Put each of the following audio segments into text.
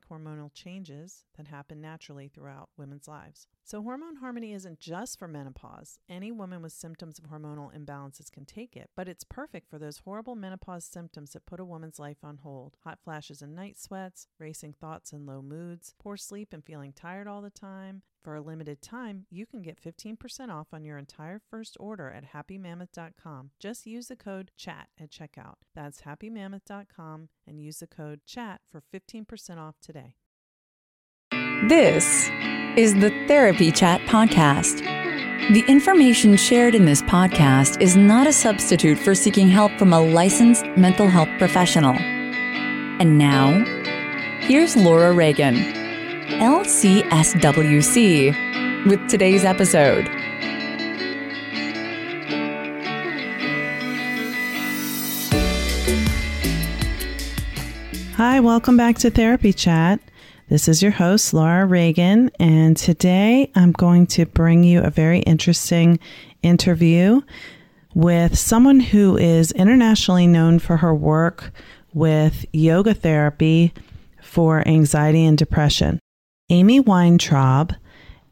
hormonal changes that happen naturally throughout women's lives. So, hormone harmony isn't just for menopause. Any woman with symptoms of hormonal imbalances can take it, but it's perfect for those horrible menopause symptoms that put a woman's life on hold hot flashes and night sweats, racing thoughts and low moods, poor sleep and feeling tired all the time. For a limited time, you can get 15% off on your entire first order at happymammoth.com. Just use the code CHAT at checkout. That's happymammoth.com and use the code CHAT for 15% off today. This is the Therapy Chat Podcast. The information shared in this podcast is not a substitute for seeking help from a licensed mental health professional. And now, here's Laura Reagan, LCSWC, with today's episode. Hi, welcome back to Therapy Chat. This is your host, Laura Reagan, and today I'm going to bring you a very interesting interview with someone who is internationally known for her work with yoga therapy for anxiety and depression. Amy Weintraub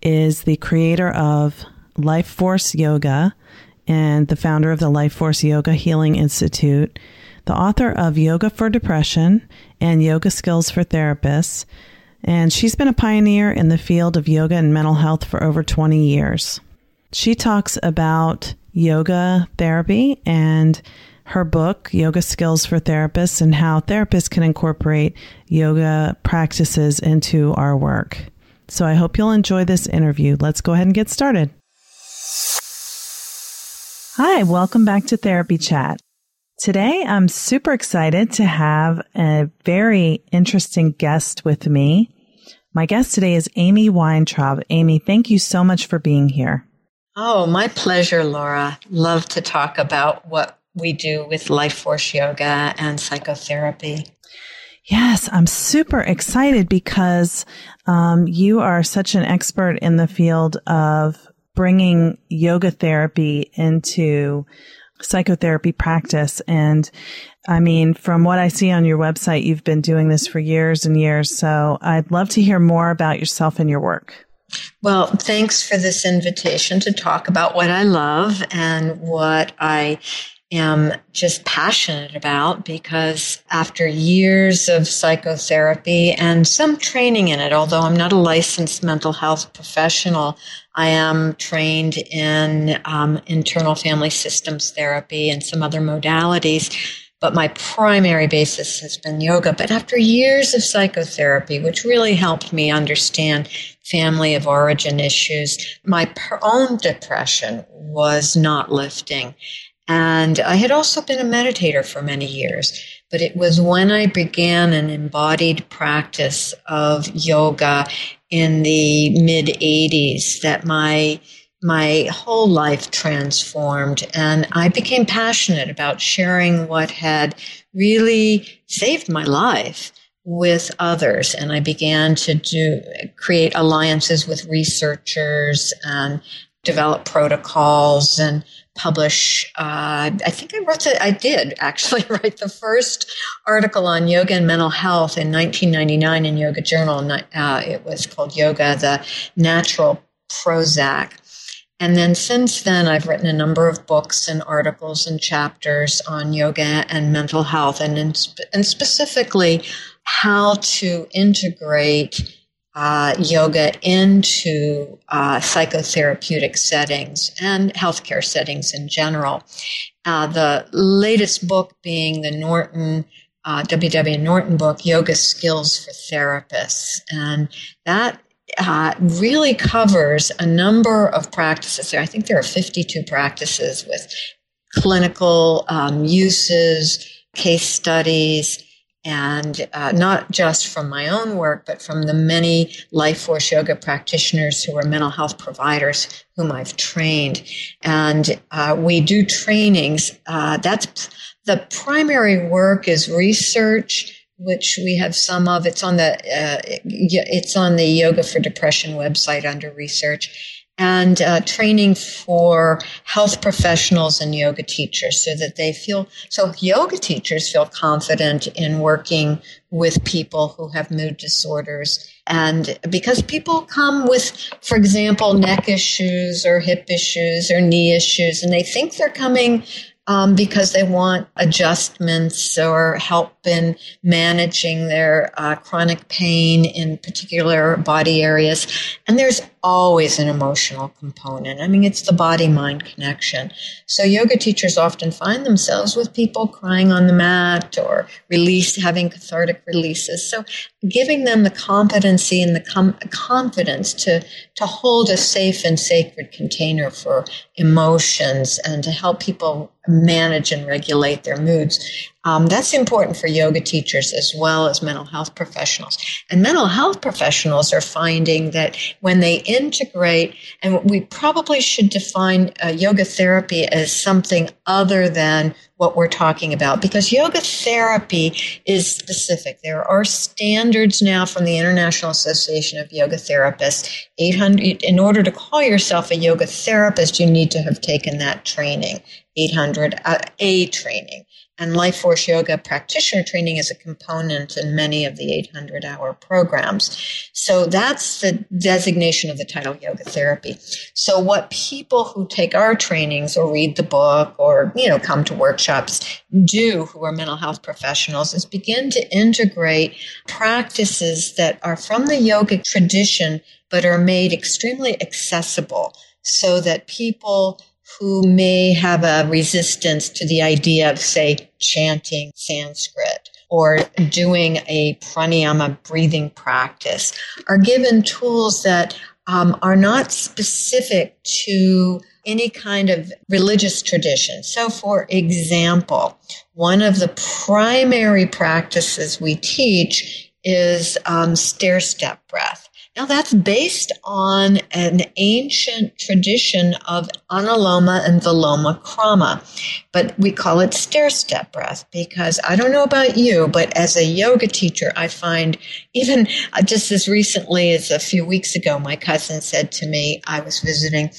is the creator of Life Force Yoga and the founder of the Life Force Yoga Healing Institute, the author of Yoga for Depression and Yoga Skills for Therapists. And she's been a pioneer in the field of yoga and mental health for over 20 years. She talks about yoga therapy and her book, Yoga Skills for Therapists, and how therapists can incorporate yoga practices into our work. So I hope you'll enjoy this interview. Let's go ahead and get started. Hi, welcome back to Therapy Chat. Today, I'm super excited to have a very interesting guest with me. My guest today is Amy Weintraub. Amy, thank you so much for being here. Oh, my pleasure, Laura. Love to talk about what we do with Life Force Yoga and psychotherapy. Yes, I'm super excited because um, you are such an expert in the field of bringing yoga therapy into psychotherapy practice. And I mean, from what I see on your website, you've been doing this for years and years. So I'd love to hear more about yourself and your work. Well, thanks for this invitation to talk about what I love and what I am just passionate about because after years of psychotherapy and some training in it, although I'm not a licensed mental health professional, I am trained in um, internal family systems therapy and some other modalities. But my primary basis has been yoga. But after years of psychotherapy, which really helped me understand family of origin issues, my own depression was not lifting. And I had also been a meditator for many years, but it was when I began an embodied practice of yoga in the mid 80s that my my whole life transformed and I became passionate about sharing what had really saved my life with others. And I began to do, create alliances with researchers and develop protocols and publish. Uh, I think I wrote the, I did actually write the first article on yoga and mental health in 1999 in Yoga Journal. Uh, it was called Yoga, the Natural Prozac. And then since then, I've written a number of books and articles and chapters on yoga and mental health, and, in, and specifically how to integrate uh, yoga into uh, psychotherapeutic settings and healthcare settings in general. Uh, the latest book being the Norton uh, W.W. Norton book, Yoga Skills for Therapists, and that uh, really covers a number of practices. There. I think there are 52 practices with clinical um, uses, case studies, and uh, not just from my own work, but from the many life force yoga practitioners who are mental health providers whom I've trained. And uh, we do trainings. Uh, that's the primary work is research which we have some of. It's on the uh, it's on the Yoga for Depression website under research, and uh, training for health professionals and yoga teachers, so that they feel so yoga teachers feel confident in working with people who have mood disorders. And because people come with, for example, neck issues or hip issues or knee issues, and they think they're coming um, because they want adjustments or help in managing their uh, chronic pain in particular body areas. And there's always an emotional component. I mean, it's the body mind connection. So yoga teachers often find themselves with people crying on the mat or release, having cathartic releases. So giving them the competency and the com- confidence to, to hold a safe and sacred container for emotions and to help people manage and regulate their moods. Um, that's important for yoga teachers as well as mental health professionals. And mental health professionals are finding that when they integrate, and we probably should define uh, yoga therapy as something other than what we're talking about because yoga therapy is specific. There are standards now from the International Association of Yoga Therapists. 800, in order to call yourself a yoga therapist, you need to have taken that training. 800 uh, A training. And Life Force Yoga practitioner training is a component in many of the 800 hour programs. So that's the designation of the title yoga therapy. So what people who take our trainings or read the book or, you know, come to workshops do who are mental health professionals is begin to integrate practices that are from the yoga tradition, but are made extremely accessible so that people who may have a resistance to the idea of, say, chanting Sanskrit or doing a pranayama breathing practice are given tools that um, are not specific to any kind of religious tradition. So, for example, one of the primary practices we teach is um, stair step breath. Now that's based on an ancient tradition of Anuloma and Viloma Krama, but we call it stair step breath because I don't know about you, but as a yoga teacher, I find even uh, just as recently as a few weeks ago, my cousin said to me, I was visiting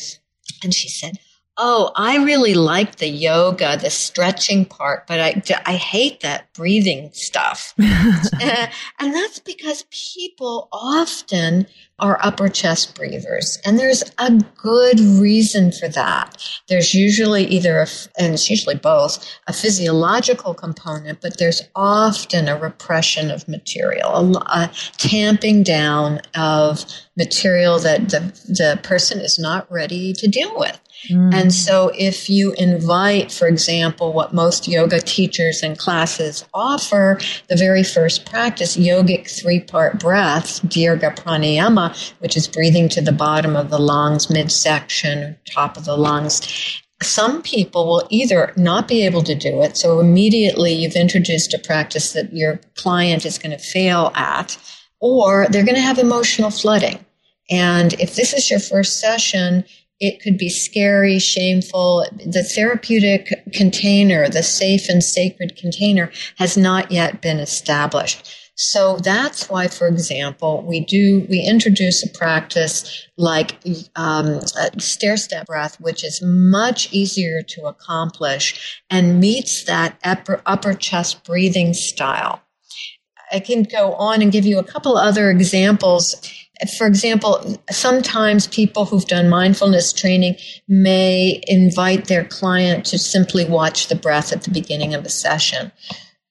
and she said, Oh, I really like the yoga, the stretching part, but I, I hate that breathing stuff. uh, and that's because people often are upper chest breathers. And there's a good reason for that. There's usually either, a, and it's usually both, a physiological component, but there's often a repression of material, a, a tamping down of material that the, the person is not ready to deal with. Mm. And so if you invite, for example, what most yoga teachers and classes offer, the very first practice, yogic three part breaths, Dirga Pranayama, which is breathing to the bottom of the lungs, midsection, top of the lungs. Some people will either not be able to do it, so immediately you've introduced a practice that your client is going to fail at, or they're going to have emotional flooding. And if this is your first session, It could be scary, shameful. The therapeutic container, the safe and sacred container has not yet been established. So that's why, for example, we do, we introduce a practice like um, stair step breath, which is much easier to accomplish and meets that upper, upper chest breathing style. I can go on and give you a couple other examples for example, sometimes people who've done mindfulness training may invite their client to simply watch the breath at the beginning of a session.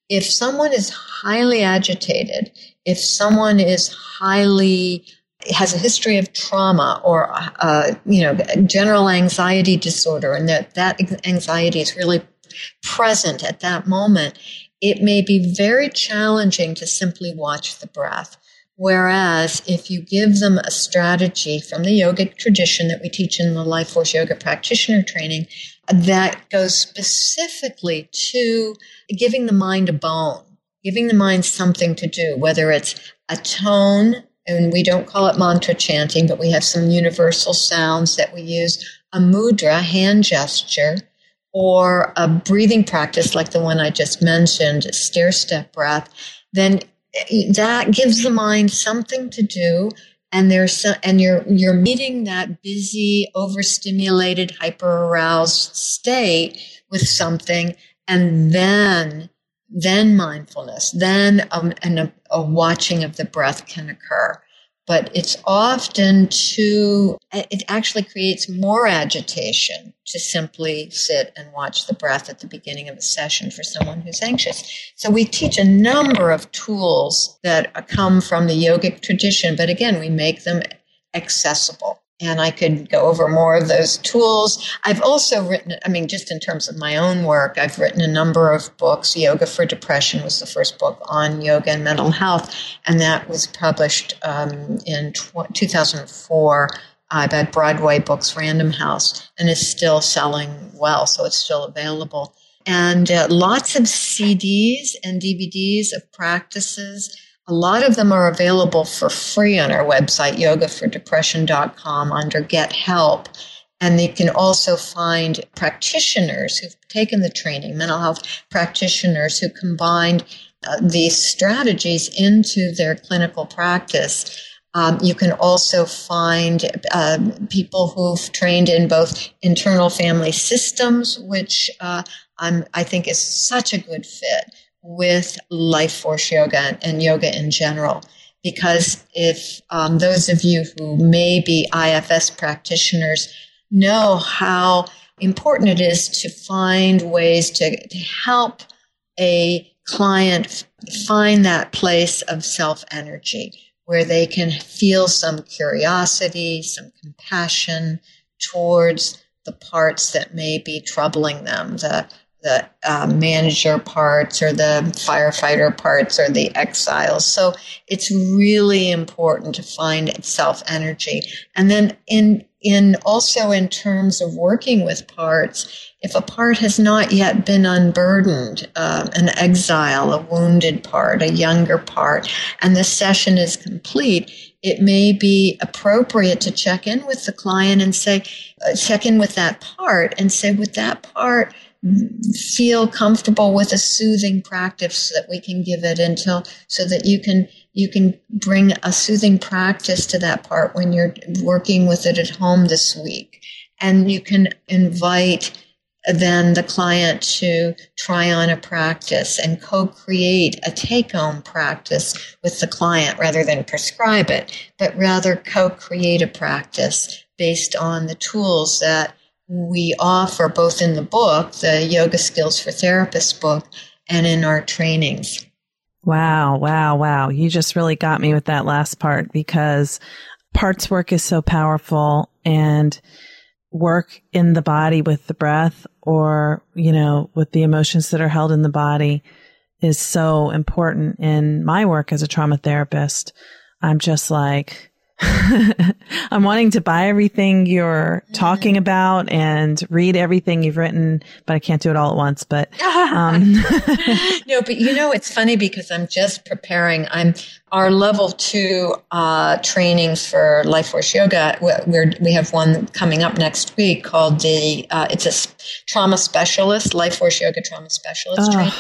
If someone is highly agitated, if someone is highly has a history of trauma or uh, you know general anxiety disorder and that that anxiety is really present at that moment it may be very challenging to simply watch the breath Whereas if you give them a strategy from the yogic tradition that we teach in the Life Force Yoga practitioner training that goes specifically to giving the mind a bone, giving the mind something to do, whether it's a tone, and we don't call it mantra chanting, but we have some universal sounds that we use, a mudra, hand gesture, or a breathing practice like the one I just mentioned, stair step breath, then that gives the mind something to do and there's and you're you're meeting that busy overstimulated hyper aroused state with something and then then mindfulness then um, and a, a watching of the breath can occur but it's often too, it actually creates more agitation to simply sit and watch the breath at the beginning of a session for someone who's anxious. So we teach a number of tools that come from the yogic tradition, but again, we make them accessible and I could go over more of those tools. I've also written, I mean, just in terms of my own work, I've written a number of books. Yoga for Depression was the first book on yoga and mental health, and that was published um, in tw- 2004 uh, by Broadway Books Random House and is still selling well, so it's still available. And uh, lots of CDs and DVDs of practices a lot of them are available for free on our website, yogafordepression.com, under Get Help. And you can also find practitioners who've taken the training, mental health practitioners who combined uh, these strategies into their clinical practice. Um, you can also find uh, people who've trained in both internal family systems, which uh, i think is such a good fit with life force yoga and yoga in general. Because if um, those of you who may be IFS practitioners know how important it is to find ways to, to help a client find that place of self energy where they can feel some curiosity, some compassion towards the parts that may be troubling them, the the uh, manager parts or the firefighter parts or the exiles. So it's really important to find self energy. And then in, in also in terms of working with parts, if a part has not yet been unburdened, uh, an exile, a wounded part, a younger part, and the session is complete, it may be appropriate to check in with the client and say, uh, check in with that part and say, with that part, feel comfortable with a soothing practice that we can give it until so that you can you can bring a soothing practice to that part when you're working with it at home this week. And you can invite then the client to try on a practice and co-create a take-home practice with the client rather than prescribe it but rather co-create a practice based on the tools that we offer both in the book, the Yoga Skills for Therapists book, and in our trainings. Wow, wow, wow. You just really got me with that last part because parts work is so powerful and work in the body with the breath or, you know, with the emotions that are held in the body is so important in my work as a trauma therapist. I'm just like, I'm wanting to buy everything you're talking about and read everything you've written, but I can't do it all at once. But um. no, but you know, it's funny because I'm just preparing. I'm our level two uh, trainings for Life Force Yoga. We're, we have one coming up next week called the. Uh, it's a trauma specialist, Life Force Yoga trauma specialist oh. training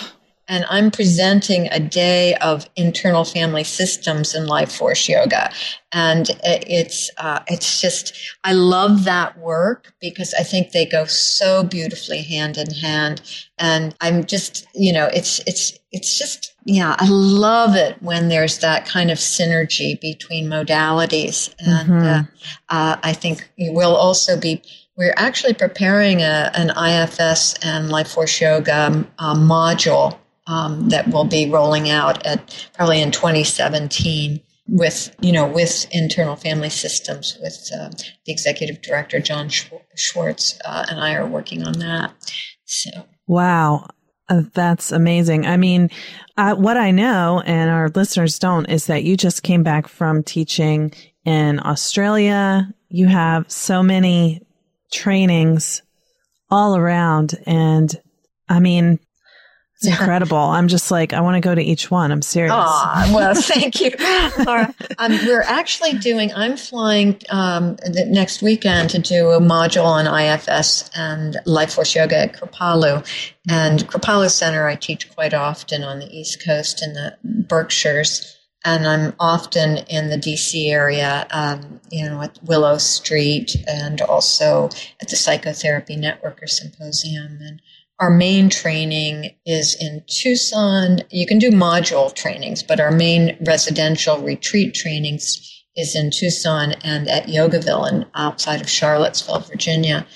and I'm presenting a day of internal family systems and Life Force Yoga, and it's uh, it's just I love that work because I think they go so beautifully hand in hand, and I'm just you know it's it's it's just yeah I love it when there's that kind of synergy between modalities, and mm-hmm. uh, uh, I think we'll also be we're actually preparing a, an IFS and Life Force Yoga uh, module um, that will be rolling out at probably in 2017 with you know with internal family systems with uh, the executive director john schwartz uh, and i are working on that. So. Wow. Uh, that's amazing. I mean uh, what i know and our listeners don't is that you just came back from teaching in australia. You have so many trainings all around and i mean it's incredible. I'm just like, I want to go to each one. I'm serious. Oh, well, thank you, Laura. Um, we're actually doing, I'm flying um, next weekend to do a module on IFS and Life Force Yoga at Kripalu. And Kripalu Center, I teach quite often on the East Coast in the Berkshires. And I'm often in the DC area, um, you know, at Willow Street and also at the Psychotherapy Networker Symposium. And our main training is in Tucson. You can do module trainings, but our main residential retreat trainings is in Tucson and at Yogaville and outside of Charlottesville, Virginia.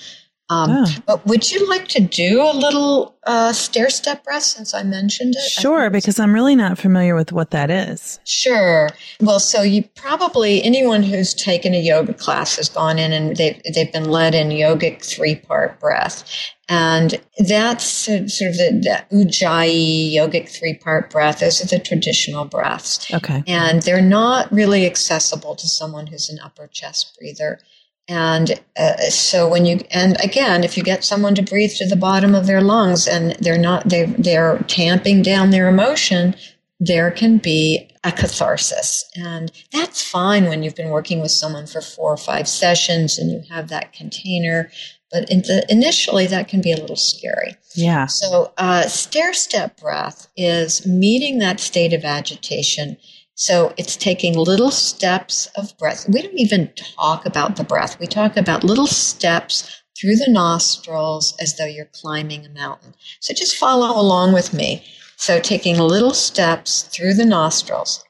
Um, oh. But would you like to do a little uh, stair step breath since I mentioned it? Sure, because I'm really not familiar with what that is. Sure. Well, so you probably, anyone who's taken a yoga class has gone in and they've, they've been led in yogic three part breath. And that's sort of the, the Ujjayi yogic three part breath. Those are the traditional breaths. Okay. And they're not really accessible to someone who's an upper chest breather. And uh, so when you, and again, if you get someone to breathe to the bottom of their lungs and they're not, they, they're tamping down their emotion, there can be a catharsis. And that's fine when you've been working with someone for four or five sessions and you have that container. But in the, initially, that can be a little scary. Yeah. So, uh, stair step breath is meeting that state of agitation so it's taking little steps of breath. We don't even talk about the breath. We talk about little steps through the nostrils as though you're climbing a mountain. So just follow along with me. So taking little steps through the nostrils.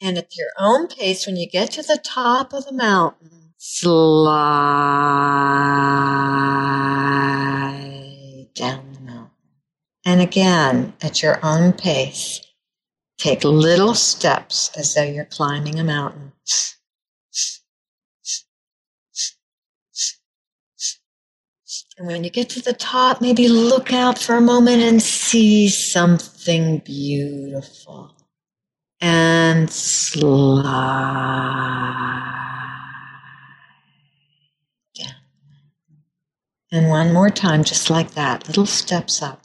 And at your own pace, when you get to the top of the mountain, slide and again, at your own pace, take little steps as though you're climbing a mountain. And when you get to the top, maybe look out for a moment and see something beautiful. And slide down. And one more time, just like that, little steps up.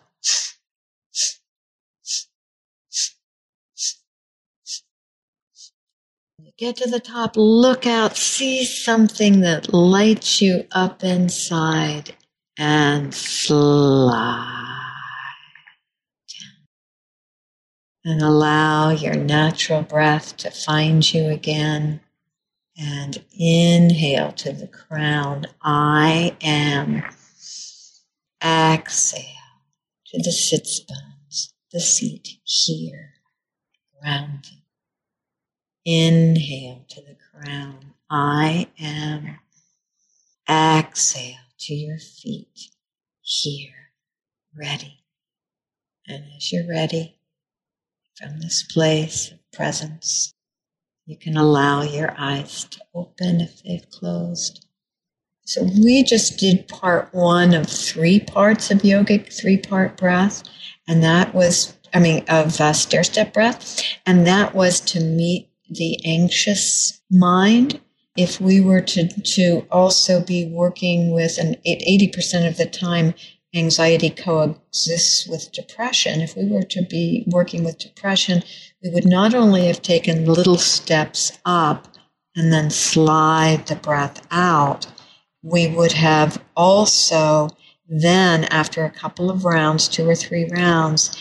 Get to the top, look out, see something that lights you up inside, and slide down. And allow your natural breath to find you again. And inhale to the crown. I am. Exhale to the sits bones, the seat here, grounded. Inhale to the crown. I am. Exhale to your feet here, ready. And as you're ready, from this place of presence, you can allow your eyes to open if they've closed. So we just did part one of three parts of yogic three part breath. And that was I mean, of uh, stair step breath. And that was to meet the anxious mind. If we were to, to also be working with, an 80% of the time, anxiety coexists with depression. If we were to be working with depression, we would not only have taken little steps up and then slide the breath out, we would have also then, after a couple of rounds, two or three rounds,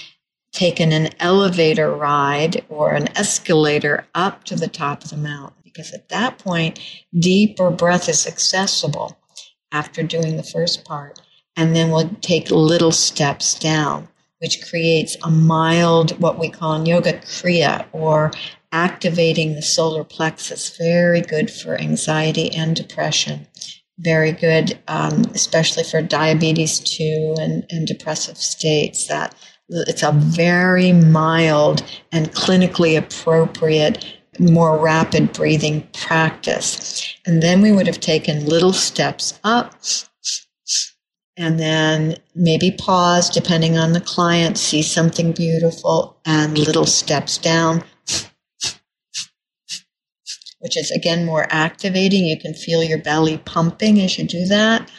taken an elevator ride or an escalator up to the top of the mountain. Because at that point, deeper breath is accessible after doing the first part. And then we'll take little steps down, which creates a mild, what we call in yoga, kriya, or activating the solar plexus. Very good for anxiety and depression very good, um, especially for diabetes 2 and, and depressive states, that it's a very mild and clinically appropriate, more rapid breathing practice. And then we would have taken little steps up and then maybe pause depending on the client, see something beautiful, and little steps down which is again more activating. You can feel your belly pumping as you do that.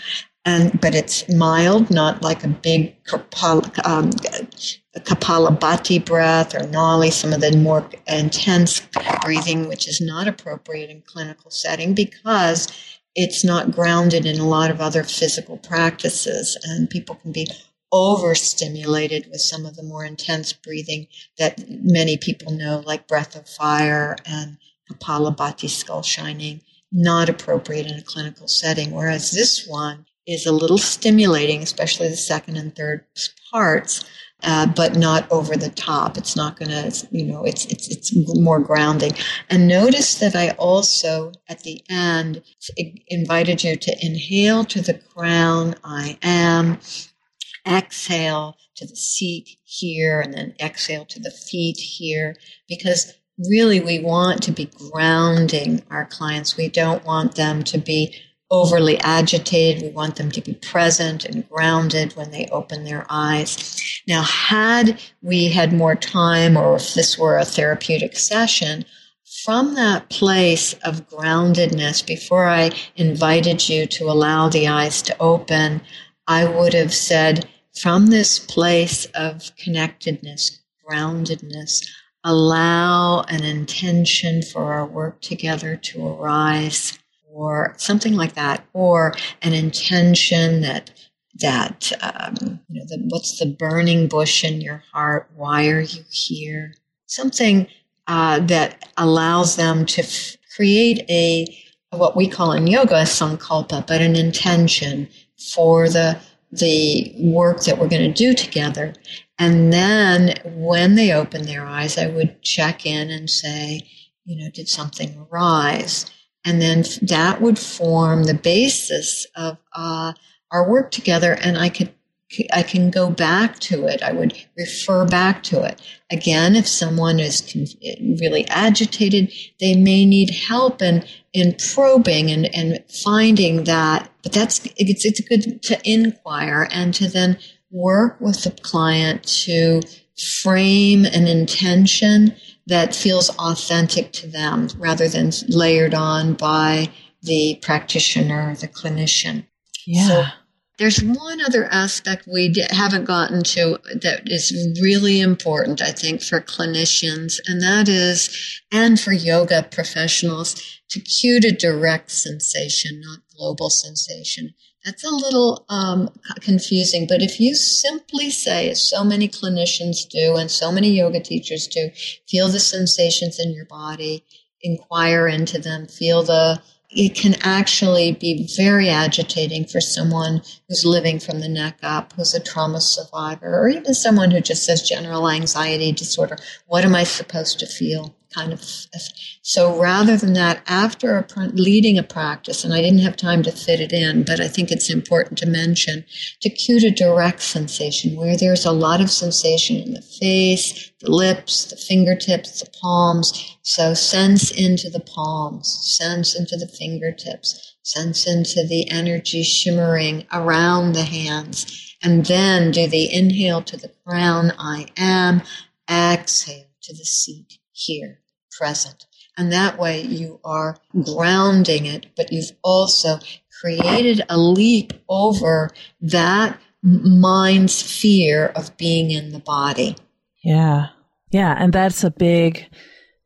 And, but it's mild, not like a big um, Kapalabhati breath or Nali, some of the more intense breathing, which is not appropriate in clinical setting because it's not grounded in a lot of other physical practices and people can be overstimulated with some of the more intense breathing that many people know, like breath of fire and Kapalabhati skull shining, not appropriate in a clinical setting. Whereas this one is a little stimulating, especially the second and third parts, uh, but not over the top. It's not going to, you know, it's, it's, it's more grounding. And notice that I also, at the end, invited you to inhale to the crown, I am, exhale to the seat here, and then exhale to the feet here, because really we want to be grounding our clients. We don't want them to be overly agitated. We want them to be present and grounded when they open their eyes. Now, had we had more time or if this were a therapeutic session, from that place of groundedness, before I invited you to allow the eyes to open, I would have said, from this place of connectedness, groundedness, allow an intention for our work together to arise or something like that or an intention that that um, you know the, what's the burning bush in your heart? Why are you here? Something uh, that allows them to f- create a what we call in yoga a sankalpa but an intention for the the work that we're going to do together and then when they open their eyes, I would check in and say, you know, did something arise? And then that would form the basis of uh, our work together. And I could, I can go back to it. I would refer back to it. Again, if someone is really agitated, they may need help in, in probing and, and finding that. But that's, it's, it's good to inquire and to then work with the client to frame an intention that feels authentic to them rather than layered on by the practitioner, the clinician. Yeah. So there's one other aspect we haven't gotten to that is really important, I think, for clinicians, and that is, and for yoga professionals, to cue to direct sensation, not global sensation. That's a little um, confusing, but if you simply say, as so many clinicians do and so many yoga teachers do, feel the sensations in your body, inquire into them, feel the it can actually be very agitating for someone who's living from the neck up, who's a trauma survivor, or even someone who just says general anxiety disorder. What am I supposed to feel? Kind of so rather than that after a, leading a practice and i didn't have time to fit it in but i think it's important to mention to cue to direct sensation where there's a lot of sensation in the face the lips the fingertips the palms so sense into the palms sense into the fingertips Sense into the energy shimmering around the hands. And then do the inhale to the crown, I am. Exhale to the seat here, present. And that way you are grounding it, but you've also created a leap over that mind's fear of being in the body. Yeah. Yeah. And that's a big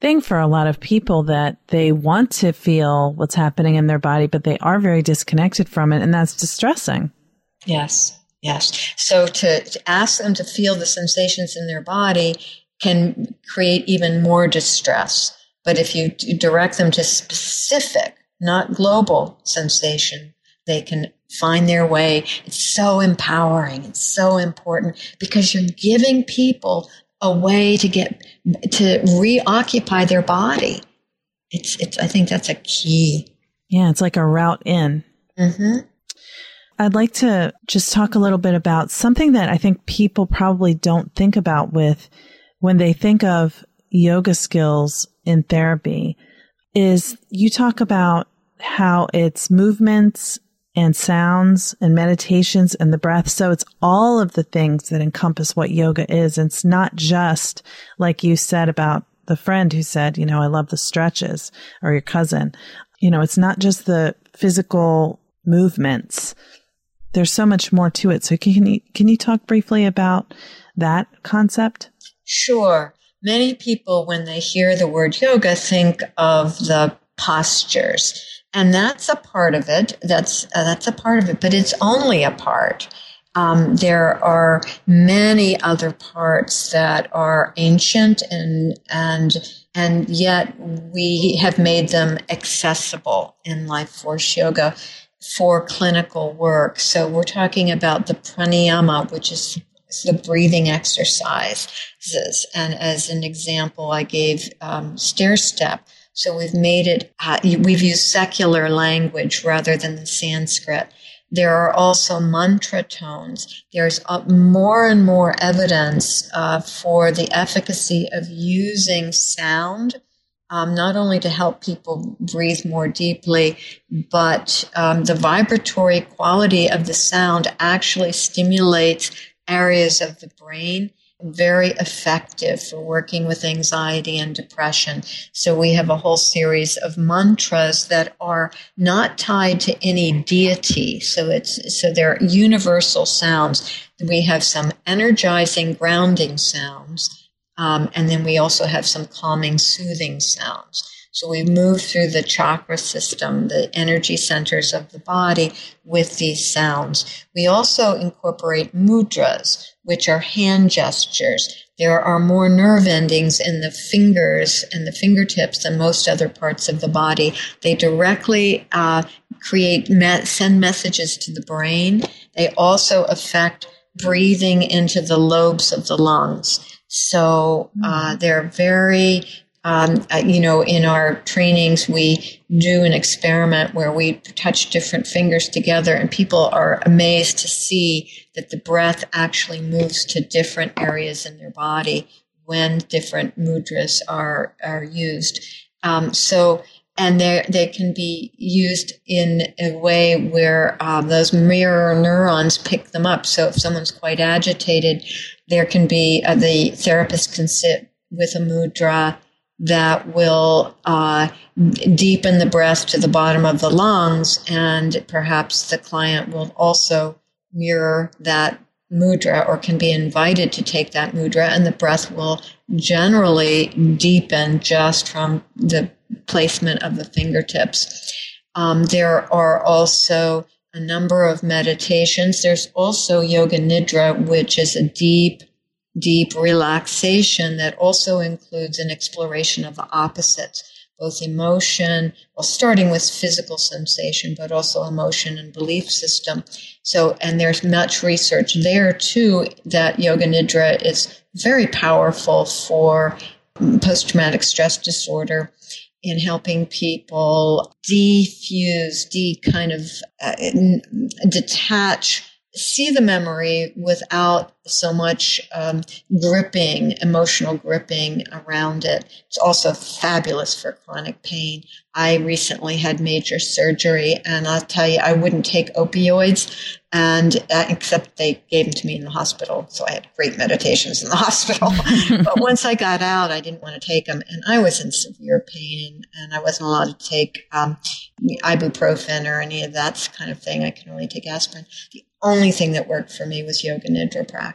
thing for a lot of people that they want to feel what's happening in their body, but they are very disconnected from it. And that's distressing. Yes. Yes. So to, to ask them to feel the sensations in their body can create even more distress. But if you direct them to specific, not global sensation, they can find their way. It's so empowering. It's so important because you're giving people a way to get to reoccupy their body. It's, it's, I think that's a key. Yeah. It's like a route in. Mm-hmm. I'd like to just talk a little bit about something that I think people probably don't think about with when they think of yoga skills in therapy is you talk about how it's movements and sounds and meditations and the breath. So it's all of the things that encompass what yoga is. And it's not just like you said about the friend who said, you know, I love the stretches or your cousin. You know, it's not just the physical movements. There's so much more to it. So can you, can you talk briefly about that concept? Sure. Many people, when they hear the word yoga, think of the postures and that's a part of it. That's uh, that's a part of it, but it's only a part. Um, there are many other parts that are ancient and and and yet we have made them accessible in Life Force Yoga for clinical work. So we're talking about the pranayama, which is the breathing exercises. And as an example, I gave um, stair step so we've made it, uh, we've used secular language rather than the Sanskrit. There are also mantra tones. There's more and more evidence uh, for the efficacy of using sound, um, not only to help people breathe more deeply, but um, the vibratory quality of the sound actually stimulates areas of the brain very effective for working with anxiety and depression. So we have a whole series of mantras that are not tied to any deity. So it's, so they're universal sounds. We have some energizing, grounding sounds. Um, and then we also have some calming, soothing sounds. So we move through the chakra system, the energy centers of the body with these sounds. We also incorporate mudras, which are hand gestures. There are more nerve endings in the fingers and the fingertips than most other parts of the body. They directly uh, create, send messages to the brain. They also affect breathing into the lobes of the lungs. So uh, hmm. they're very um, uh, you know, in our trainings, we do an experiment where we touch different fingers together, and people are amazed to see that the breath actually moves to different areas in their body when different mudras are are used. Um, so, and they they can be used in a way where um, those mirror neurons pick them up. So, if someone's quite agitated, there can be uh, the therapist can sit with a mudra that will uh, deepen the breath to the bottom of the lungs, and perhaps the client will also mirror that mudra or can be invited to take that mudra, and the breath will generally deepen just from the placement of the fingertips. Um, there are also a number of meditations. There's also Yoga Nidra, which is a deep deep relaxation that also includes an exploration of the opposites, both emotion, well, starting with physical sensation, but also emotion and belief system. So, and there's much research there too that yoga nidra is very powerful for post traumatic stress disorder in helping people defuse, de kind of uh, detach see the memory without so much um, gripping, emotional gripping around it. It's also fabulous for chronic pain. I recently had major surgery, and I'll tell you, I wouldn't take opioids, and uh, except they gave them to me in the hospital, so I had great meditations in the hospital. but once I got out, I didn't want to take them, and I was in severe pain, and, and I wasn't allowed to take um, ibuprofen or any of that kind of thing. I can only take aspirin. The only thing that worked for me was yoga nidra practice.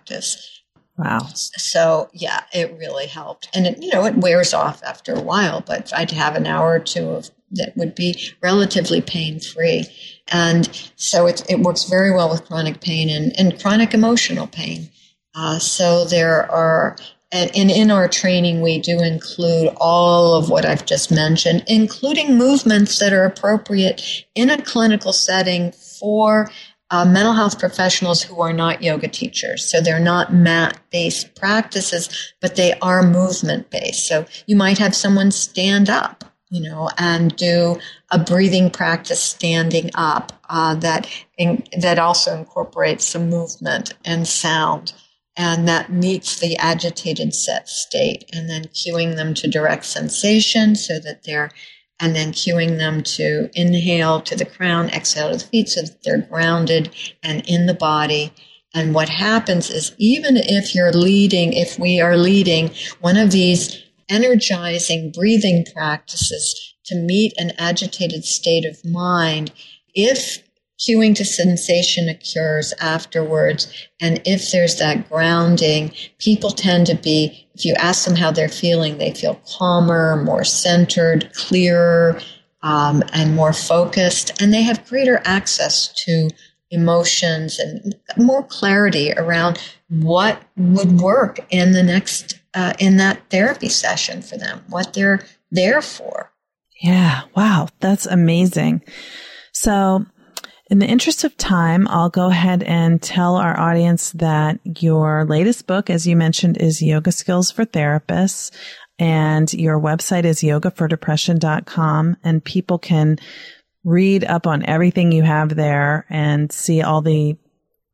Wow. So yeah, it really helped. And it, you know, it wears off after a while, but I'd have an hour or two of that would be relatively pain free. And so it, it works very well with chronic pain and, and chronic emotional pain. Uh, so there are, and, and in our training, we do include all of what I've just mentioned, including movements that are appropriate in a clinical setting for uh, mental health professionals who are not yoga teachers. So they're not mat based practices, but they are movement based. So you might have someone stand up, you know, and do a breathing practice standing up uh, that in, that also incorporates some movement and sound. And that meets the agitated set state, and then cueing them to direct sensation so that they're and then cueing them to inhale to the crown, exhale to the feet so that they're grounded and in the body. And what happens is even if you're leading, if we are leading one of these energizing breathing practices to meet an agitated state of mind, if cueing to sensation occurs afterwards. And if there's that grounding, people tend to be, if you ask them how they're feeling, they feel calmer, more centered, clearer, um, and more focused. And they have greater access to emotions and more clarity around what would work in the next, uh, in that therapy session for them, what they're there for. Yeah. Wow. That's amazing. So in the interest of time, I'll go ahead and tell our audience that your latest book, as you mentioned, is Yoga Skills for Therapists. And your website is yogafordepression.com and people can read up on everything you have there and see all the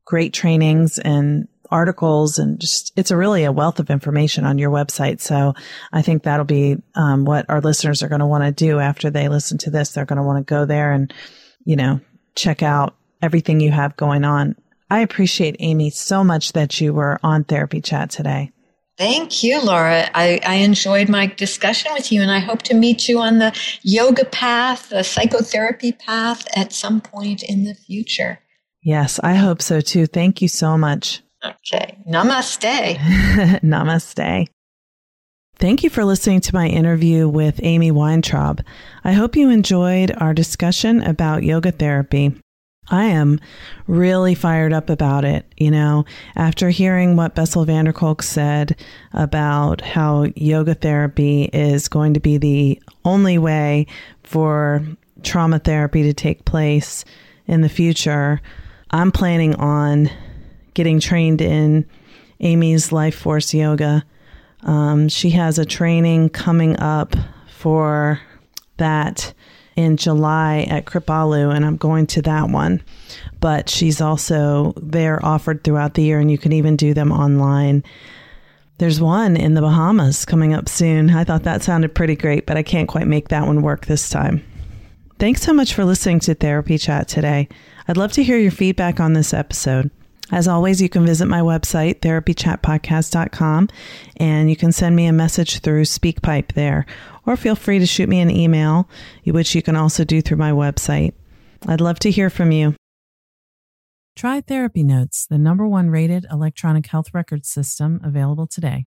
great trainings and articles. And just it's a really a wealth of information on your website. So i think that'll be um, what our listeners are going to want to do after they listen to this. They're going to want to go there and you know check out everything you have going on. I appreciate Amy so much that you were on Therapy Chat today. Thank you, Laura. I, I, enjoyed my discussion with you, and I hope to meet you on the yoga path, the psychotherapy path at some point in the future. Yes, I hope so too. Thank you so much. Okay. Namaste. Namaste. Thank you for listening to my interview with Amy Weintraub. I hope you enjoyed our discussion about yoga therapy. I am really fired up about it. You know, after hearing what Bessel van der Kolk said about how yoga therapy is going to be the only way for trauma therapy to take place in the future, I'm planning on getting trained in Amy's Life Force Yoga um, she has a training coming up for that in July at Kripalu, and I'm going to that one. But she's also there offered throughout the year, and you can even do them online. There's one in the Bahamas coming up soon. I thought that sounded pretty great, but I can't quite make that one work this time. Thanks so much for listening to Therapy Chat today. I'd love to hear your feedback on this episode. As always, you can visit my website, therapychatpodcast.com, and you can send me a message through SpeakPipe there, or feel free to shoot me an email, which you can also do through my website. I'd love to hear from you. Try Therapy Notes, the number one rated electronic health record system available today.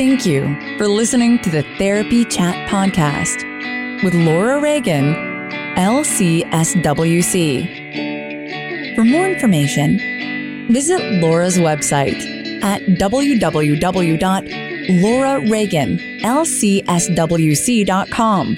Thank you for listening to the Therapy Chat Podcast with Laura Reagan, LCSWC. For more information, visit Laura's website at www.laurareaganlcswc.com